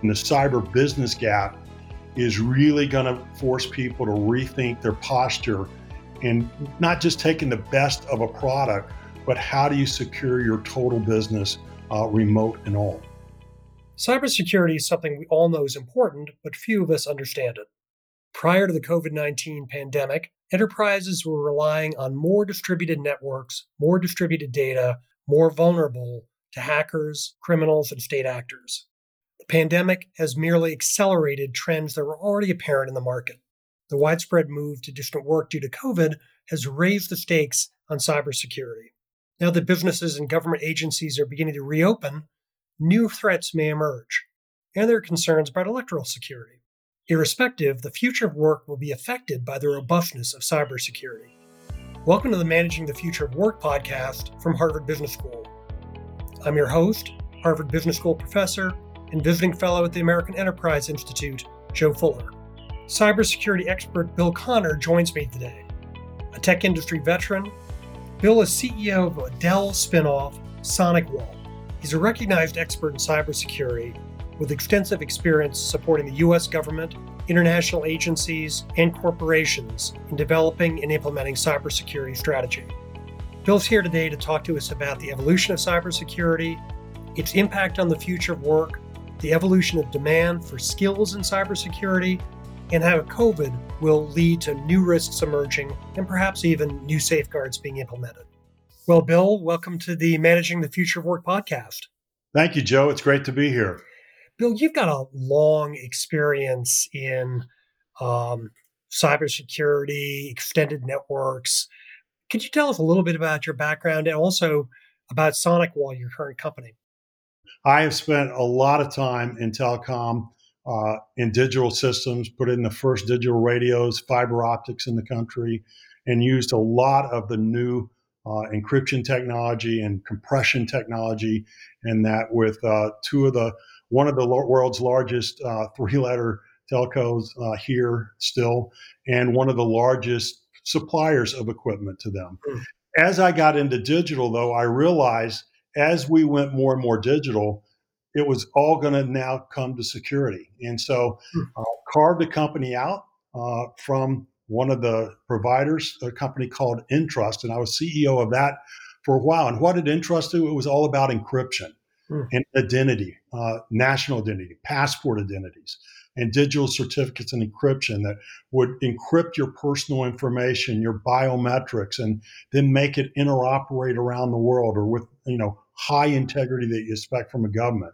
And the cyber business gap is really going to force people to rethink their posture and not just taking the best of a product, but how do you secure your total business, uh, remote and all? Cybersecurity is something we all know is important, but few of us understand it. Prior to the COVID 19 pandemic, enterprises were relying on more distributed networks, more distributed data, more vulnerable to hackers, criminals, and state actors. Pandemic has merely accelerated trends that were already apparent in the market. The widespread move to distant work due to COVID has raised the stakes on cybersecurity. Now that businesses and government agencies are beginning to reopen, new threats may emerge, and there are concerns about electoral security. Irrespective, the future of work will be affected by the robustness of cybersecurity. Welcome to the Managing the Future of Work podcast from Harvard Business School. I'm your host, Harvard Business School professor and visiting fellow at the American Enterprise Institute, Joe Fuller. Cybersecurity expert Bill Conner joins me today. A tech industry veteran, Bill is CEO of a Dell spinoff, SonicWall. He's a recognized expert in cybersecurity with extensive experience supporting the U.S. government, international agencies, and corporations in developing and implementing cybersecurity strategy. Bill's here today to talk to us about the evolution of cybersecurity, its impact on the future of work, the evolution of demand for skills in cybersecurity, and how COVID will lead to new risks emerging and perhaps even new safeguards being implemented. Well, Bill, welcome to the Managing the Future of Work podcast. Thank you, Joe. It's great to be here. Bill, you've got a long experience in um, cybersecurity, extended networks, could you tell us a little bit about your background and also about SonicWall, your current company? I have spent a lot of time in telecom, uh, in digital systems, put in the first digital radios, fiber optics in the country, and used a lot of the new uh, encryption technology and compression technology, and that with uh, two of the one of the world's largest uh, three-letter telcos uh, here still, and one of the largest suppliers of equipment to them. Mm. As I got into digital, though, I realized as we went more and more digital, it was all going to now come to security. And so mm. uh, carved a company out uh, from one of the providers, a company called Entrust, and I was CEO of that for a while. And what did Entrust do? It was all about encryption mm. and identity, uh, national identity, passport identities and digital certificates and encryption that would encrypt your personal information, your biometrics, and then make it interoperate around the world or with you know high integrity that you expect from a government.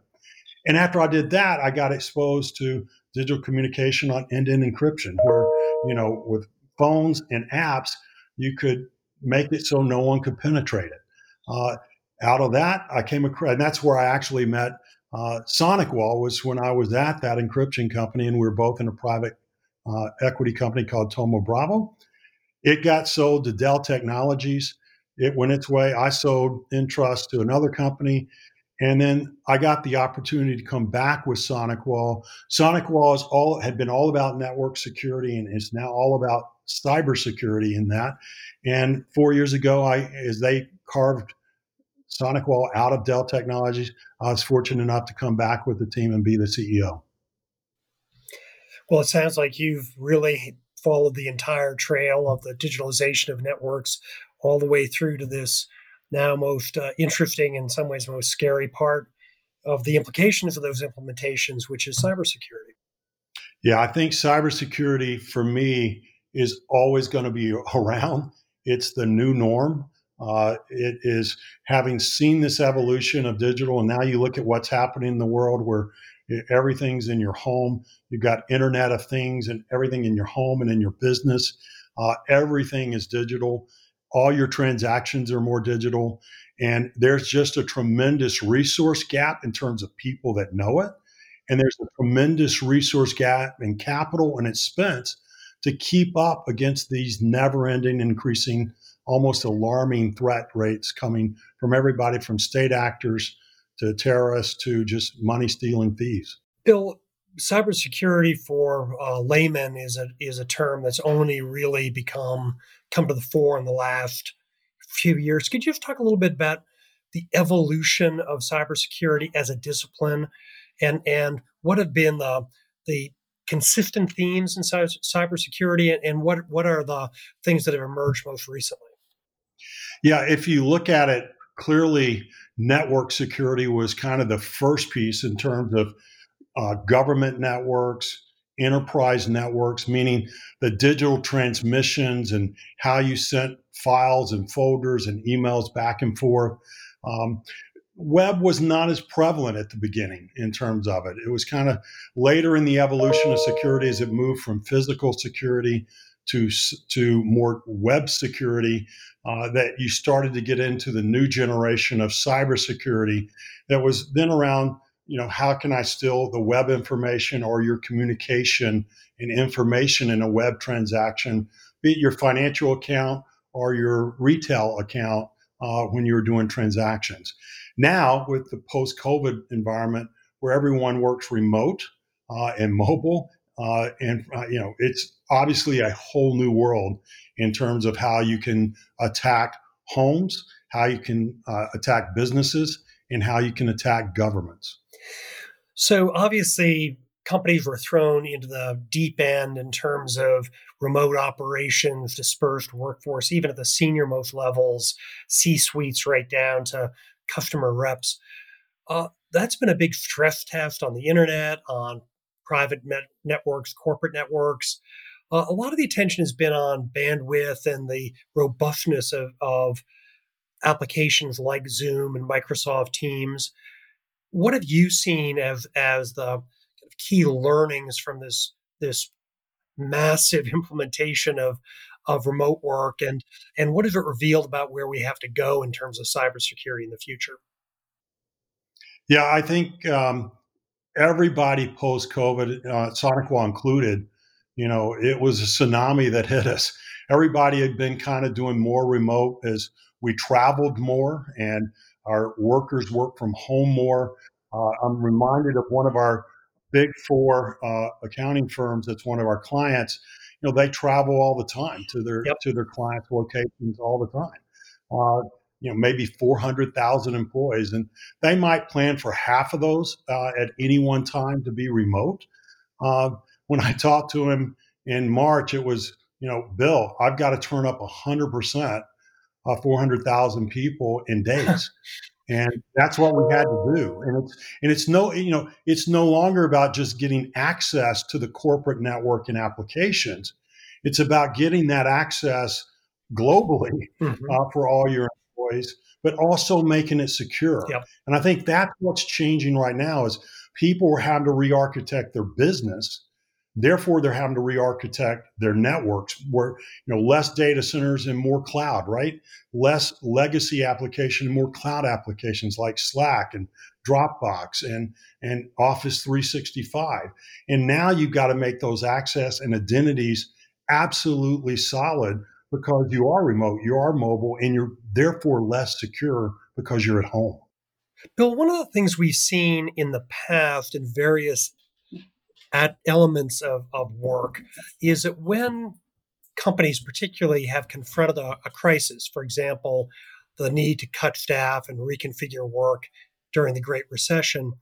And after I did that, I got exposed to digital communication on end-to-end encryption, where you know with phones and apps you could make it so no one could penetrate it. Uh, out of that, I came across, and that's where I actually met uh, SonicWall was when I was at that encryption company, and we were both in a private uh, equity company called Thoma Bravo. It got sold to Dell Technologies. It went its way. I sold Entrust to another company. And then I got the opportunity to come back with SonicWall. SonicWall is all had been all about network security and is now all about cybersecurity in that. And four years ago, I as they carved SonicWall out of Dell Technologies. I was fortunate enough to come back with the team and be the CEO. Well, it sounds like you've really followed the entire trail of the digitalization of networks all the way through to this now most uh, interesting, in some ways, most scary part of the implications of those implementations, which is cybersecurity. Yeah, I think cybersecurity for me is always going to be around. It's the new norm. Uh, it is having seen this evolution of digital, and now you look at what's happening in the world where everything's in your home. You've got Internet of Things and everything in your home and in your business. Uh, everything is digital. All your transactions are more digital. And there's just a tremendous resource gap in terms of people that know it. And there's a tremendous resource gap in capital and expense to keep up against these never ending increasing almost alarming threat rates coming from everybody from state actors to terrorists to just money stealing thieves. Bill, cybersecurity for uh, laymen is a is a term that's only really become come to the fore in the last few years. Could you just talk a little bit about the evolution of cybersecurity as a discipline and and what have been the the consistent themes in cybersecurity, and, and what what are the things that have emerged most recently? Yeah, if you look at it clearly, network security was kind of the first piece in terms of uh, government networks, enterprise networks, meaning the digital transmissions and how you sent files and folders and emails back and forth. Um, web was not as prevalent at the beginning in terms of it. It was kind of later in the evolution of security as it moved from physical security to to more web security uh, that you started to get into the new generation of cybersecurity that was then around you know how can i steal the web information or your communication and information in a web transaction? Be it your financial account or your retail account uh, when you're doing transactions. Now with the post-covid environment where everyone works remote uh, and mobile uh, and uh, you know it's obviously a whole new world in terms of how you can attack homes how you can uh, attack businesses and how you can attack governments so obviously, companies were thrown into the deep end in terms of remote operations, dispersed workforce, even at the senior most levels, C suites right down to customer reps. Uh, that's been a big stress test on the internet, on private net- networks, corporate networks. Uh, a lot of the attention has been on bandwidth and the robustness of, of applications like Zoom and Microsoft Teams what have you seen as as the key learnings from this this massive implementation of of remote work and and what has it revealed about where we have to go in terms of cybersecurity in the future? Yeah, I think um, everybody post COVID, uh, SonicWall included, you know, it was a tsunami that hit us. Everybody had been kind of doing more remote as we traveled more and our workers work from home more. Uh, I'm reminded of one of our big four uh, accounting firms that's one of our clients. You know, they travel all the time to their yep. to their clients' locations all the time. Uh, you know, maybe 400,000 employees, and they might plan for half of those uh, at any one time to be remote. Uh, when I talked to him in March, it was, you know, Bill, I've got to turn up 100% of 400,000 people in days. and that's what we had to do and it's and it's no you know it's no longer about just getting access to the corporate network and applications it's about getting that access globally mm-hmm. uh, for all your employees but also making it secure yep. and i think that's what's changing right now is people are having to re-architect their business Therefore, they're having to re-architect their networks where you know less data centers and more cloud, right? Less legacy application and more cloud applications like Slack and Dropbox and and Office 365. And now you've got to make those access and identities absolutely solid because you are remote, you are mobile, and you're therefore less secure because you're at home. Bill, one of the things we've seen in the past in various at elements of, of work is that when companies particularly have confronted a, a crisis, for example, the need to cut staff and reconfigure work during the Great Recession,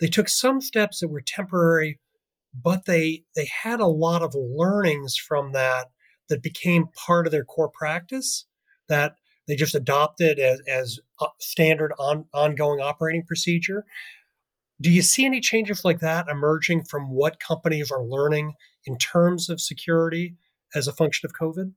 they took some steps that were temporary, but they they had a lot of learnings from that that became part of their core practice that they just adopted as, as uh, standard on, ongoing operating procedure. Do you see any changes like that emerging from what companies are learning in terms of security as a function of COVID?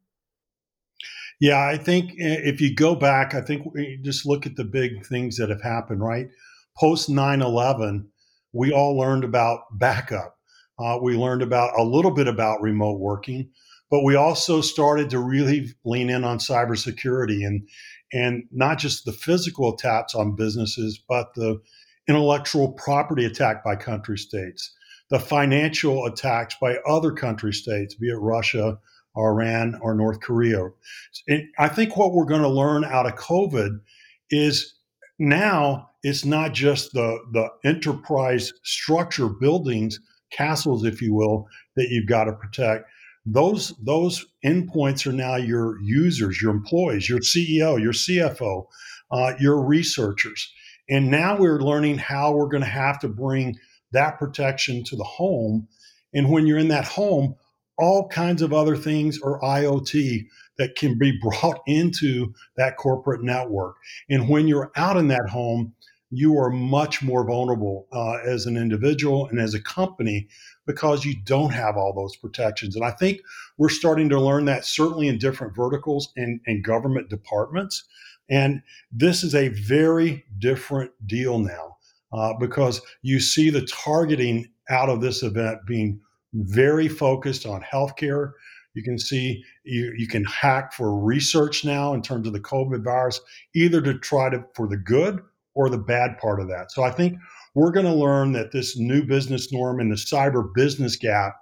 Yeah, I think if you go back, I think just look at the big things that have happened, right? Post 9 11, we all learned about backup. Uh, we learned about a little bit about remote working, but we also started to really lean in on cybersecurity and and not just the physical attacks on businesses, but the intellectual property attack by country states, the financial attacks by other country states, be it Russia, Iran, or North Korea. And I think what we're going to learn out of COVID is now it's not just the, the enterprise structure buildings, castles, if you will, that you've got to protect. Those those endpoints are now your users, your employees, your CEO, your CFO, uh, your researchers And now we're learning how we're going to have to bring that protection to the home. And when you're in that home, all kinds of other things are IoT that can be brought into that corporate network. And when you're out in that home, you are much more vulnerable uh, as an individual and as a company because you don't have all those protections. And I think we're starting to learn that certainly in different verticals and, and government departments. And this is a very different deal now uh, because you see the targeting out of this event being very focused on healthcare. You can see you, you can hack for research now in terms of the COVID virus, either to try to for the good or the bad part of that. So I think we're going to learn that this new business norm and the cyber business gap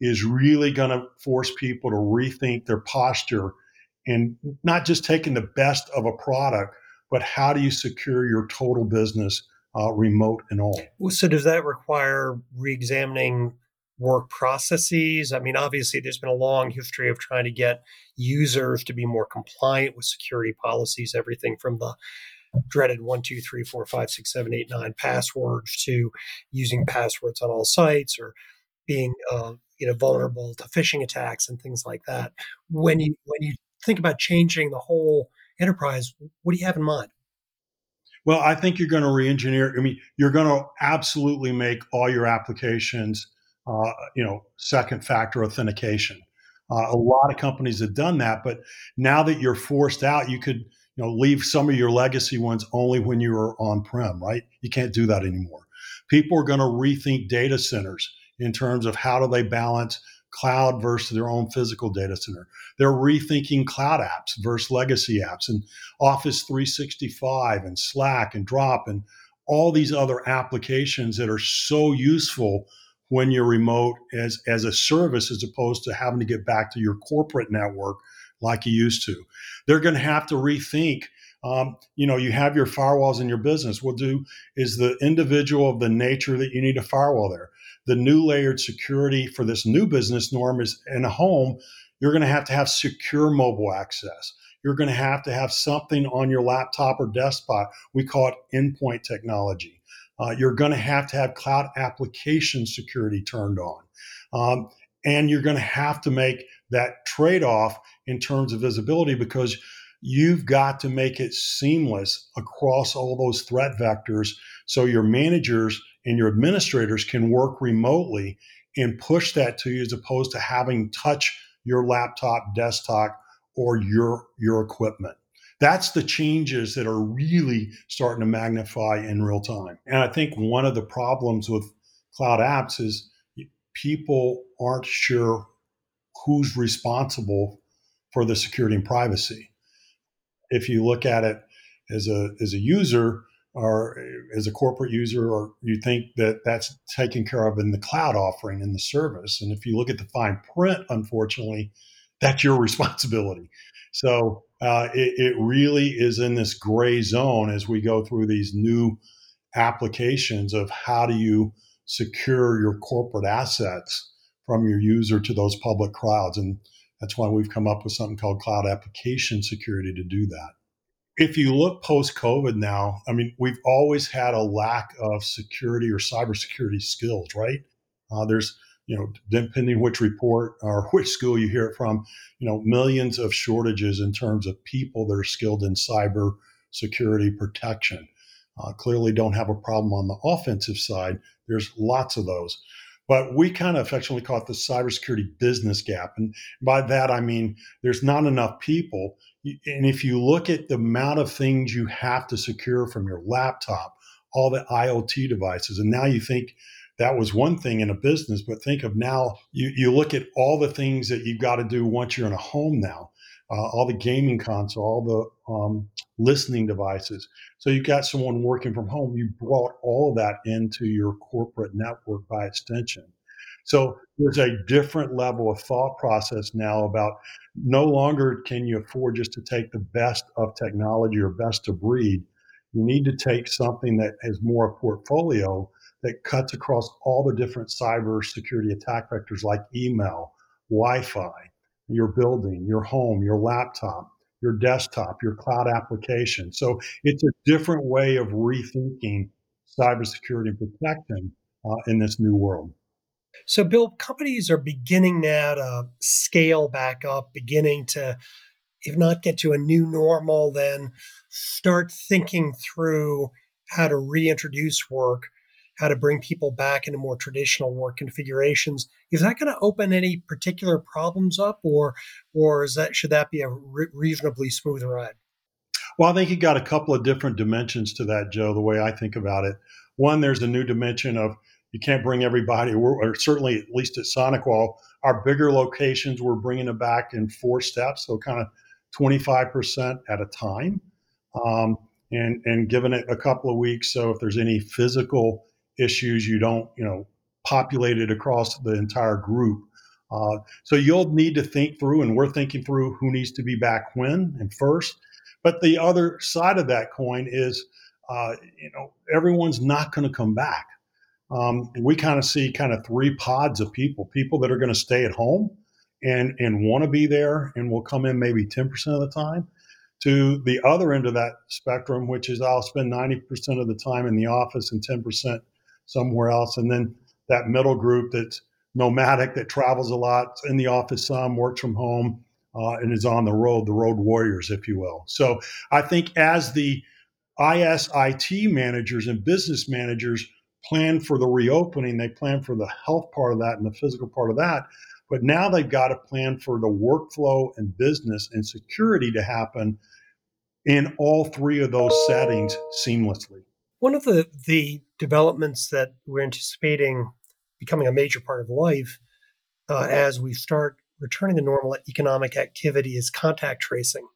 is really going to force people to rethink their posture and not just taking the best of a product, but how do you secure your total business, uh, remote and all? So, does that require reexamining work processes? I mean, obviously, there's been a long history of trying to get users to be more compliant with security policies, everything from the dreaded one, two, three, four, five, six, seven, eight, nine passwords to using passwords on all sites or being uh, you know vulnerable to phishing attacks and things like that. When you when you think about changing the whole enterprise, what do you have in mind? Well, I think you're going to re-engineer. I mean, you're going to absolutely make all your applications, uh, you know, second factor authentication. Uh, a lot of companies have done that, but now that you're forced out, you could you know, leave some of your legacy ones only when you are on prem, right? You can't do that anymore. People are going to rethink data centers in terms of how do they balance cloud versus their own physical data center. They're rethinking cloud apps versus legacy apps and Office 365 and Slack and Drop and all these other applications that are so useful when you're remote as, as a service as opposed to having to get back to your corporate network like you used to. They're going to have to rethink. Um, you know, you have your firewalls in your business. What do is the individual of the nature that you need a firewall there. The new layered security for this new business norm is in a home. You're going to have to have secure mobile access. You're going to have to have something on your laptop or desktop. We call it endpoint technology. Uh, you're going to have to have cloud application security turned on. Um, and you're going to have to make that trade off in terms of visibility because you've got to make it seamless across all those threat vectors so your managers and your administrators can work remotely and push that to you as opposed to having touch your laptop desktop or your your equipment that's the changes that are really starting to magnify in real time and i think one of the problems with cloud apps is people aren't sure who's responsible for the security and privacy. If you look at it as a as a user or as a corporate user, or you think that that's taken care of in the cloud offering in the service, and if you look at the fine print, unfortunately, that's your responsibility. So uh, it, it really is in this gray zone as we go through these new applications of how do you secure your corporate assets from your user to those public clouds. And that's why we've come up with something called cloud application security to do that. If you look post COVID now, I mean, we've always had a lack of security or cybersecurity skills, right? Uh, there's, you know, depending which report or which school you hear it from, you know, millions of shortages in terms of people that are skilled in cyber security protection. Uh, clearly don't have a problem on the offensive side. There's lots of those. But we kind of affectionately call it the cybersecurity business gap. And by that, I mean there's not enough people. And if you look at the amount of things you have to secure from your laptop, all the IoT devices, and now you think that was one thing in a business, but think of now you, you look at all the things that you've got to do once you're in a home now. Uh, all the gaming console, all the um, listening devices. So you've got someone working from home. You brought all that into your corporate network by extension. So there's a different level of thought process now about no longer can you afford just to take the best of technology or best of breed. You need to take something that has more a portfolio that cuts across all the different cyber security attack vectors like email, Wi Fi, your building, your home, your laptop, your desktop, your cloud application. So it's a different way of rethinking cybersecurity and protection uh, in this new world. So, Bill, companies are beginning now to scale back up, beginning to, if not get to a new normal, then start thinking through how to reintroduce work, how to bring people back into more traditional work configurations. Is that going to open any particular problems up, or or is that should that be a re- reasonably smooth ride? Well, I think you got a couple of different dimensions to that, Joe. The way I think about it, one, there's a new dimension of you can't bring everybody, or certainly at least at SonicWall, our bigger locations, we're bringing it back in four steps, so kind of 25% at a time, um, and and giving it a couple of weeks. So if there's any physical issues, you don't you know populate it across the entire group. Uh, so you'll need to think through, and we're thinking through who needs to be back when and first. But the other side of that coin is, uh, you know, everyone's not going to come back um, we kind of see kind of three pods of people people that are going to stay at home and and want to be there and will come in maybe 10% of the time to the other end of that spectrum which is i'll spend 90% of the time in the office and 10% somewhere else and then that middle group that's nomadic that travels a lot in the office some works from home uh, and is on the road the road warriors if you will so i think as the ISIT managers and business managers plan for the reopening, they plan for the health part of that and the physical part of that. But now they've got to plan for the workflow and business and security to happen in all three of those settings seamlessly. One of the, the developments that we're anticipating becoming a major part of life uh, as we start returning to normal economic activity is contact tracing.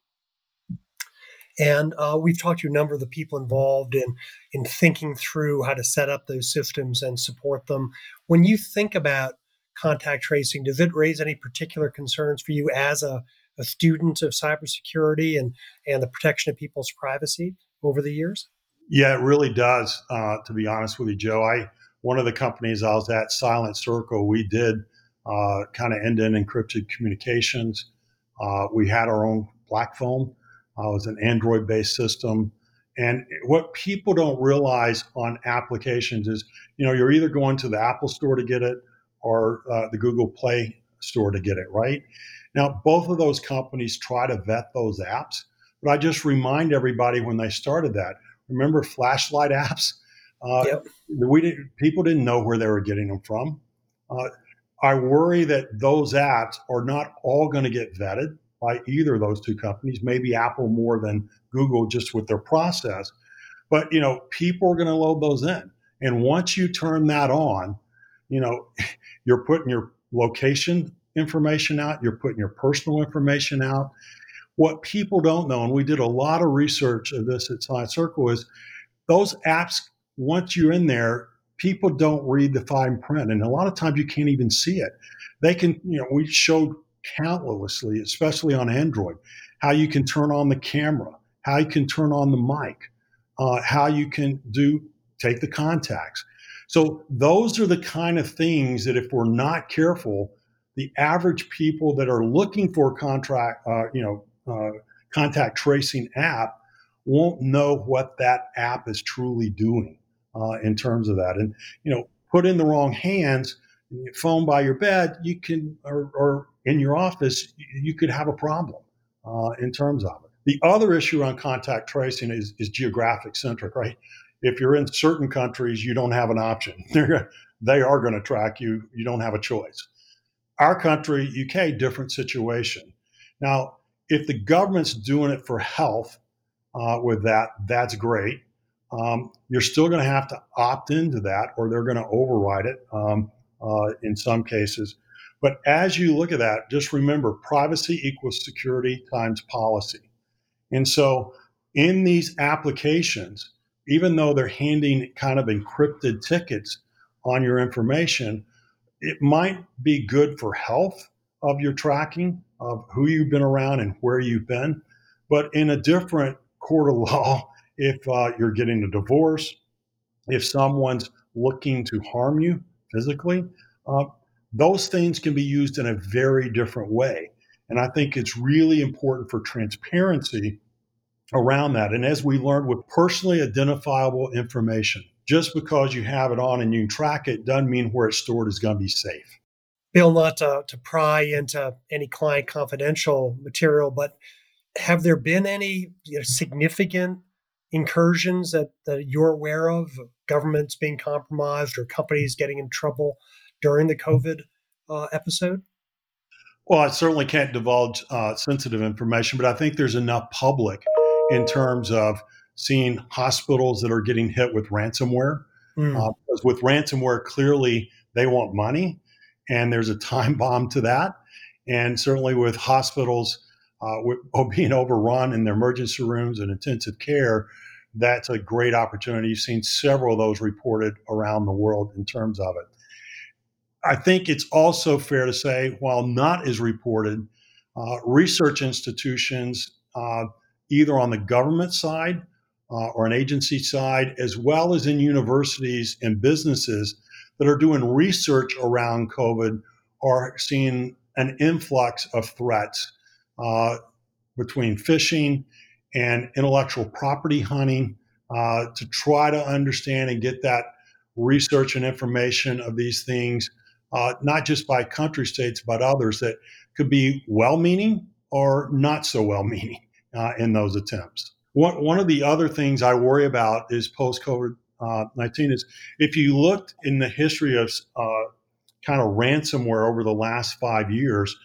And uh, we've talked to a number of the people involved in in thinking through how to set up those systems and support them. When you think about contact tracing, does it raise any particular concerns for you as a, a student of cybersecurity and and the protection of people's privacy over the years? Yeah, it really does. Uh, to be honest with you, Joe, I one of the companies I was at, Silent Circle, we did uh, kind of end-to-end encrypted communications. Uh, we had our own black phone uh, it was an Android based system. And what people don't realize on applications is, you know, you're either going to the Apple store to get it or uh, the Google Play store to get it, right? Now, both of those companies try to vet those apps, but I just remind everybody when they started that. Remember flashlight apps? Uh, yep. We didn't, people didn't know where they were getting them from. Uh, I worry that those apps are not all going to get vetted by either of those two companies, maybe Apple more than Google just with their process. But, you know, people are going to load those in. And once you turn that on, you know, you're putting your location information out, you're putting your personal information out. What people don't know, and we did a lot of research of this at Silent Circle, is those apps, once you're in there, people don't read the fine print. And a lot of times you can't even see it. They can, you know, we showed countlessly, especially on Android, how you can turn on the camera, how you can turn on the mic, uh, how you can do take the contacts. So those are the kind of things that if we're not careful, the average people that are looking for contract, uh, you know, uh, contact tracing app won't know what that app is truly doing uh, in terms of that. And you know, put in the wrong hands, phone by your bed, you can, or, or in your office, you could have a problem uh, in terms of it. The other issue on contact tracing is, is geographic centric, right? If you're in certain countries, you don't have an option. They're, they are going to track you. You don't have a choice. Our country, UK, different situation. Now, if the government's doing it for health uh, with that, that's great. Um, you're still going to have to opt into that, or they're going to override it um, uh, in some cases. But as you look at that, just remember privacy equals security times policy. And so in these applications, even though they're handing kind of encrypted tickets on your information, it might be good for health of your tracking of who you've been around and where you've been. But in a different court of law, if uh, you're getting a divorce, if someone's looking to harm you physically, uh, those things can be used in a very different way. And I think it's really important for transparency around that. And as we learned with personally identifiable information, just because you have it on and you can track it doesn't mean where it's stored is going to be safe. Bill, not to, to pry into any client confidential material, but have there been any you know, significant incursions that, that you're aware of, governments being compromised or companies getting in trouble during the COVID uh, episode? Well, I certainly can't divulge uh, sensitive information, but I think there's enough public in terms of seeing hospitals that are getting hit with ransomware. Mm. Uh, because with ransomware, clearly they want money, and there's a time bomb to that. And certainly with hospitals uh, with, being overrun in their emergency rooms and intensive care, that's a great opportunity. You've seen several of those reported around the world in terms of it. I think it's also fair to say, while not as reported, uh, research institutions, uh, either on the government side uh, or an agency side, as well as in universities and businesses that are doing research around COVID, are seeing an influx of threats uh, between phishing and intellectual property hunting uh, to try to understand and get that research and information of these things uh, not just by country states, but others that could be well meaning or not so well meaning uh, in those attempts. One, one of the other things I worry about is post COVID uh, 19 is if you looked in the history of uh, kind of ransomware over the last five years,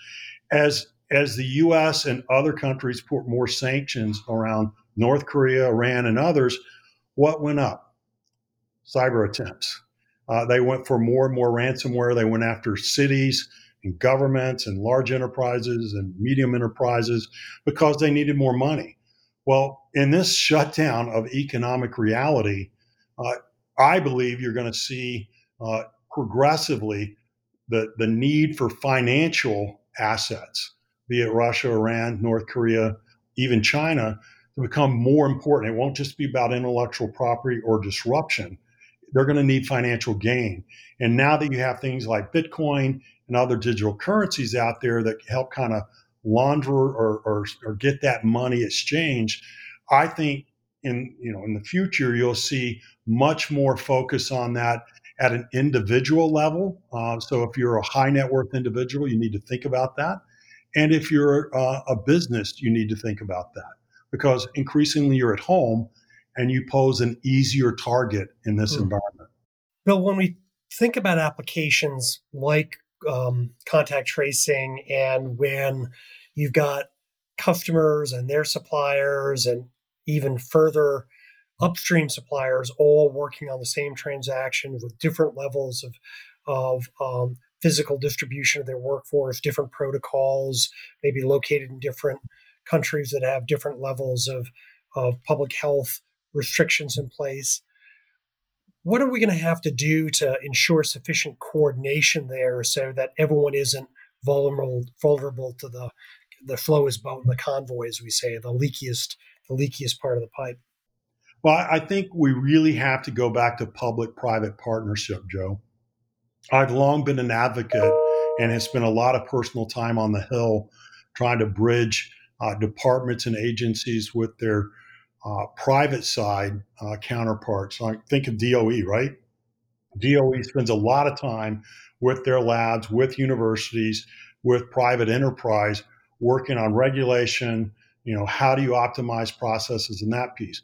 as as the U.S. and other countries put more sanctions around North Korea, Iran, and others, what went up? Cyber attempts. Uh, they went for more and more ransomware. They went after cities and governments and large enterprises and medium enterprises because they needed more money. Well, in this shutdown of economic reality, I believe you're going to see uh, progressively the, the need for financial assets, be it Russia, Iran, North Korea, even China, to become more important. It won't just be about intellectual property or disruption they're going to need financial gain. And now that you have things like Bitcoin and other digital currencies out there that help kind of launder or, or, or get that money exchanged, I think in you know in the future you'll see much more focus on that at an individual level. Uh, so if you're a high net worth individual, you need to think about that. And if you're uh, a business, you need to think about that because increasingly you're at home and you pose an easier target in this mm. environment. Bill, when we think about applications like um, contact tracing and when you've got customers and their suppliers and even further upstream suppliers all working on the same transaction with different levels of, of um, physical distribution of their workforce, different protocols, maybe located in different countries that have different levels of, of public health restrictions in place. What are we going to have to do to ensure sufficient coordination there so that everyone isn't vulnerable vulnerable to the the flow is boat and the convoy, as we say, the leakiest the leakiest part of the pipe? Well, I think we really have to go back to public private partnership, Joe. I've long been an advocate and have spent a lot of personal time on the Hill trying to bridge uh, departments and agencies with their uh, private side uh, counterparts. Like think of DOE, right? DOE spends a lot of time with their labs, with universities, with private enterprise, working on regulation. You know, how do you optimize processes in that piece?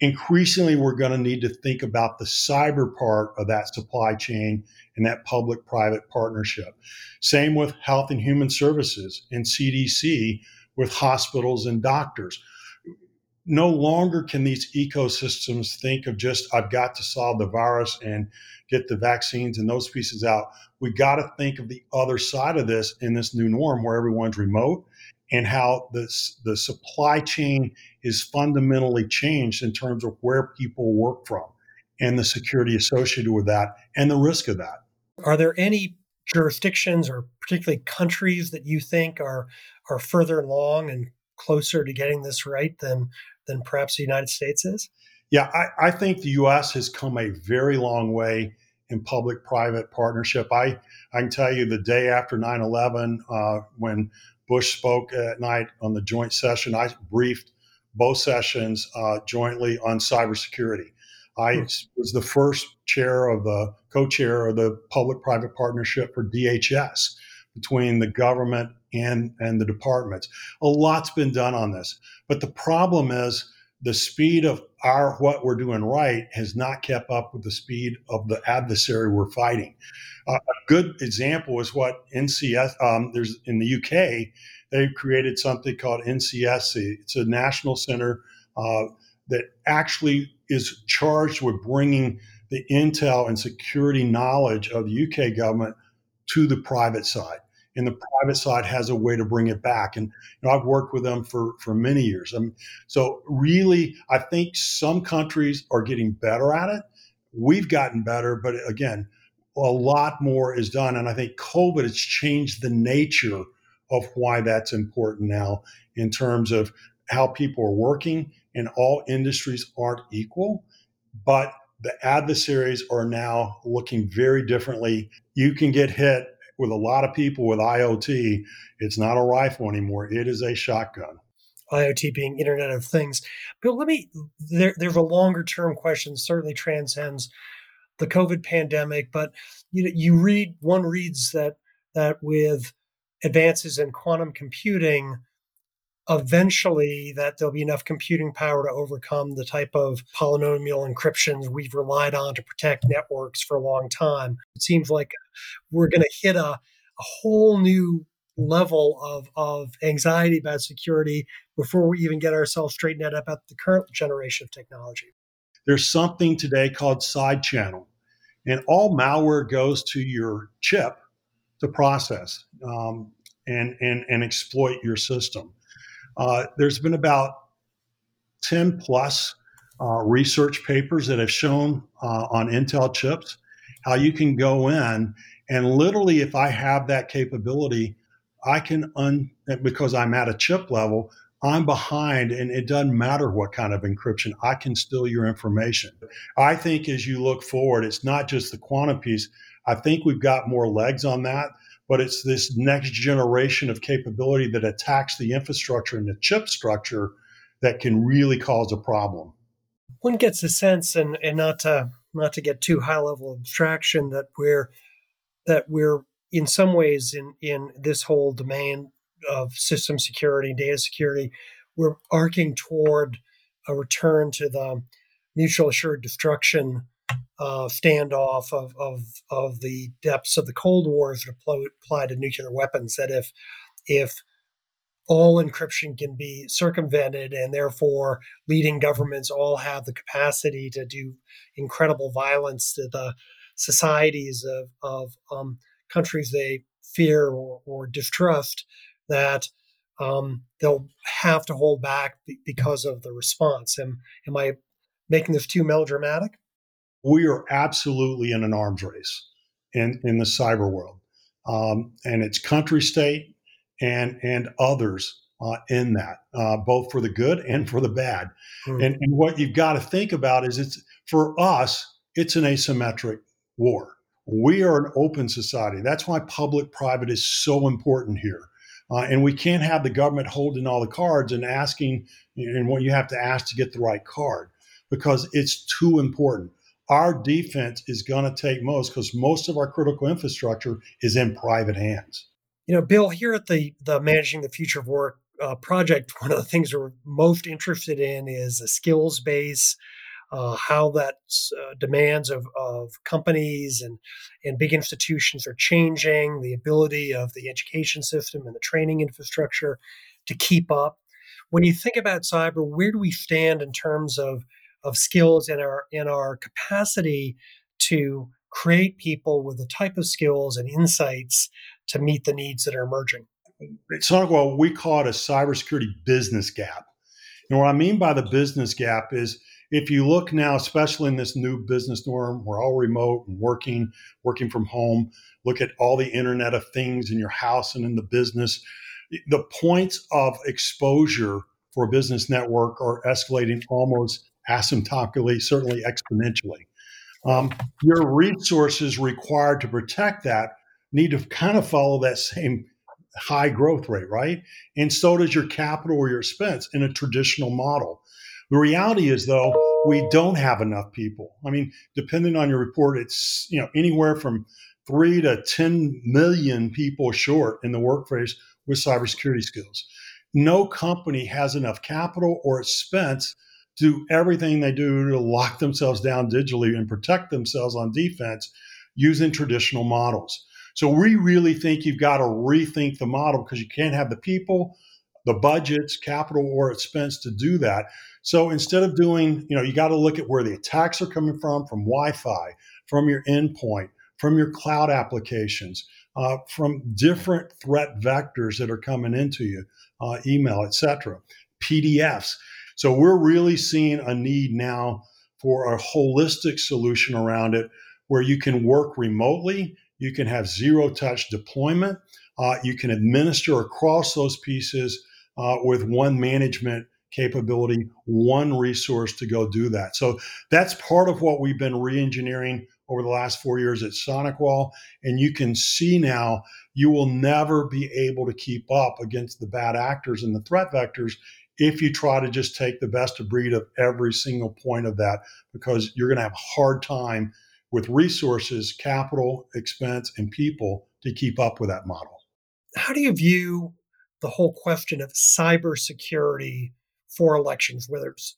Increasingly, we're going to need to think about the cyber part of that supply chain and that public private partnership. Same with health and human services and CDC with hospitals and doctors no longer can these ecosystems think of just I've got to solve the virus and get the vaccines and those pieces out. We got to think of the other side of this in this new norm where everyone's remote and how the the supply chain is fundamentally changed in terms of where people work from and the security associated with that and the risk of that. Are there any jurisdictions or particularly countries that you think are are further along and closer to getting this right than than perhaps the United States is? Yeah, I, I think the U.S. has come a very long way in public private partnership. I, I can tell you the day after 9 11, uh, when Bush spoke at night on the joint session. I briefed both sessions uh, jointly on cybersecurity. I hmm. was the first chair of the co-chair of the public-private partnership for DHS between the government and and the departments. A lot's been done on this, but the problem is the speed of our what we're doing right has not kept up with the speed of the adversary we're fighting. Uh, a good example is what NCS. Um, there's in the UK, they've created something called NCSC. It's a national center uh, that actually is charged with bringing the intel and security knowledge of the UK government to the private side and the private side has a way to bring it back. And you know, I've worked with them for for many years. Um, so really, I think some countries are getting better at it. We've gotten better, but again, a lot more is done. And I think COVID has changed the nature of why that's important now in terms of how people are working. And all industries aren't equal, but the adversaries are now looking very differently. You can get hit with a lot of people with IoT, it's not a rifle anymore. It is a shotgun. IoT being Internet of Things. But let me, there, there's a longer term question, certainly transcends the COVID pandemic. But you know, you read, one reads that, that with advances in quantum computing, eventually that there'll be enough computing power to overcome the type of polynomial encryptions we've relied on to protect networks for a long time. It seems like we're going to hit a, a whole new level of, of anxiety about security before we even get ourselves straightened out about the current generation of technology. There's something today called side channel, and all malware goes to your chip to process um, and, and, and exploit your system. Uh, there's been about 10 plus uh, research papers that have shown uh, on Intel chips how you can go in and literally, if I have that capability, I can un because I'm at a chip level, I'm behind, and it doesn't matter what kind of encryption. I can steal your information. I think as you look forward, it's not just the quantum piece. I think we've got more legs on that but it's this next generation of capability that attacks the infrastructure and the chip structure that can really cause a problem. One gets a sense, and, and not to not to get too high level abstraction, that we're that we're in some ways in in this whole domain of system security, data security, we're arcing toward a return to the mutual assured destruction uh, standoff of, of, of the depths of the Cold War as it applied to nuclear weapons. That if if all encryption can be circumvented, and therefore leading governments all have the capacity to do incredible violence to the societies of, of um, countries they fear or, or distrust, that um, they'll have to hold back because of the response. Am, am I making this too melodramatic? We are absolutely in an arms race in, in the cyber world. Um, and it's country, state, and, and others uh, in that, uh, both for the good and for the bad. Mm. And, and what you've got to think about is it's for us, it's an asymmetric war. We are an open society. That's why public private is so important here. Uh, and we can't have the government holding all the cards and asking, and what you have to ask to get the right card because it's too important our defense is going to take most because most of our critical infrastructure is in private hands. You know, Bill, here at the the Managing the Future of Work uh, project, one of the things we're most interested in is a skills base, uh, how that uh, demands of, of companies and, and big institutions are changing, the ability of the education system and the training infrastructure to keep up. When you think about cyber, where do we stand in terms of of skills in our in our capacity to create people with the type of skills and insights to meet the needs that are emerging. It's not we call it a cybersecurity business gap. And what I mean by the business gap is if you look now, especially in this new business norm, we're all remote and working, working from home. Look at all the Internet of Things in your house and in the business. The points of exposure for a business network are escalating almost asymptotically, certainly exponentially. Um, your resources required to protect that need to kind of follow that same high growth rate, right? And so does your capital or your expense in a traditional model. The reality is, though, we don't have enough people. I mean, depending on your report, it's you know anywhere from three to 10 million people short in the workforce with cybersecurity skills. No company has enough capital or expense do everything they do to lock themselves down digitally and protect themselves on defense using traditional models. So we really think you've got to rethink the model because you can't have the people, the budgets, capital, or expense to do that. So instead of doing, you know, you got to look at where the attacks are coming from, from Wi-Fi, from your endpoint, from your cloud applications, uh, from different threat vectors that are coming into you, uh, email, etc., PDFs. So we're really seeing a need now for a holistic solution around it where you can work remotely, you can have zero touch deployment, uh, you can administer across those pieces uh, with one management capability, one resource to go do that. So that's part of what we've been re-engineering over the last four years at SonicWall. And you can see now you will never be able to keep up against the bad actors and the threat vectors if you try to just take the best of breed of every single point of that, because you're going to have a hard time with resources, capital, expense, and people to keep up with that model. How do you view the whole question of cybersecurity for elections, whether it's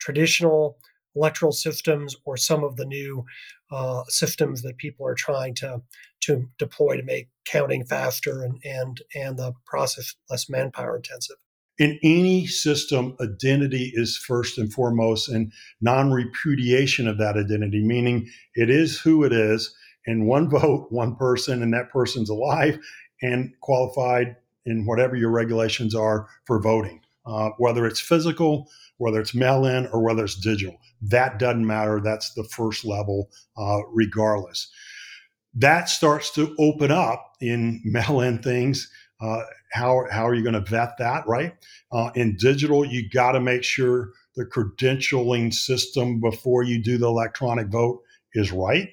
traditional electoral systems or some of the new uh, systems that people are trying to to deploy to make counting faster and and and the process less manpower intensive. In any system, identity is first and foremost, and non-repudiation of that identity, meaning it is who it is, and one vote, one person, and that person's alive and qualified in whatever your regulations are for voting uh, whether it's physical, whether it's mail in, or whether it's digital. That doesn't matter. That's the first level, uh, regardless. That starts to open up in mail in things. Uh, how, how are you going to vet that, right? Uh, in digital, you got to make sure the credentialing system before you do the electronic vote is right.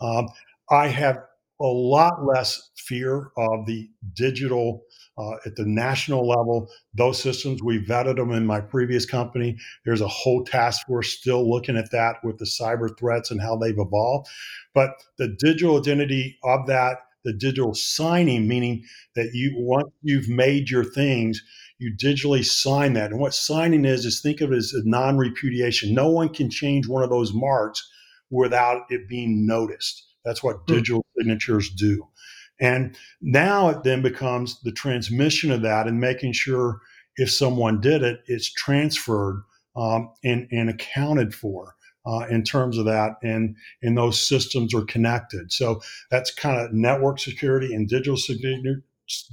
Um, I have a lot less fear of the digital uh, at the national level. Those systems, we vetted them in my previous company. There's a whole task force still looking at that with the cyber threats and how they've evolved. But the digital identity of that, the digital signing, meaning that you once you've made your things, you digitally sign that. And what signing is, is think of it as a non repudiation. No one can change one of those marks without it being noticed. That's what hmm. digital signatures do. And now it then becomes the transmission of that and making sure if someone did it, it's transferred um, and, and accounted for. Uh, in terms of that, and and those systems are connected. So that's kind of network security and digital signature,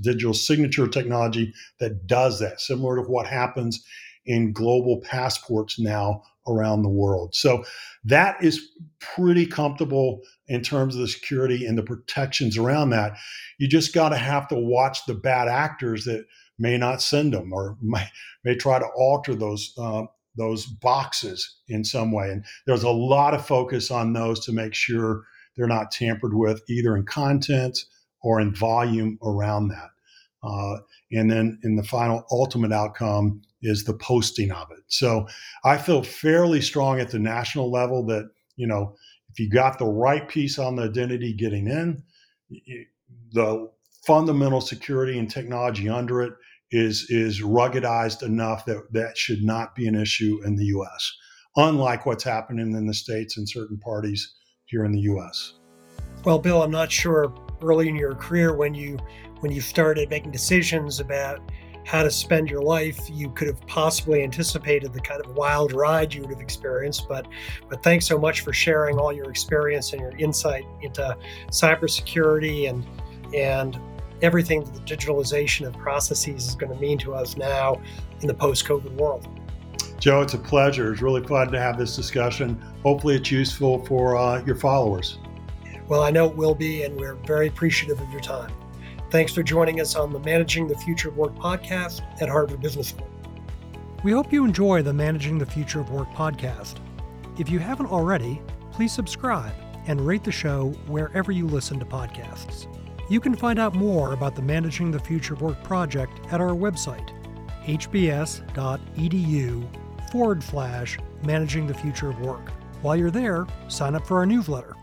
digital signature technology that does that, similar to what happens in global passports now around the world. So that is pretty comfortable in terms of the security and the protections around that. You just got to have to watch the bad actors that may not send them or may, may try to alter those uh, those boxes in some way. And there's a lot of focus on those to make sure they're not tampered with either in content or in volume around that. Uh, and then in the final ultimate outcome is the posting of it. So I feel fairly strong at the national level that, you know, if you got the right piece on the identity getting in, the fundamental security and technology under it is is ruggedized enough that that should not be an issue in the US, unlike what's happening in the states and certain parties here in the US. Well, Bill, I'm not sure early in your career when you when you started making decisions about how to spend your life, you could have possibly anticipated the kind of wild ride you would have experienced. But but thanks so much for sharing all your experience and your insight into cybersecurity and and everything that the digitalization of processes is going to mean to us now in the post-COVID world. Joe, it's a pleasure. It's really fun to have this discussion. Hopefully, it's useful for uh, your followers. Well, I know it will be, and we're very appreciative of your time. Thanks for joining us on the Managing the Future of Work podcast at Harvard Business School. We hope you enjoy the Managing the Future of Work podcast. If you haven't already, please subscribe and rate the show wherever you listen to podcasts. You can find out more about the Managing the Future of Work project at our website, hbs.edu forward slash managing the future of work. While you're there, sign up for our newsletter.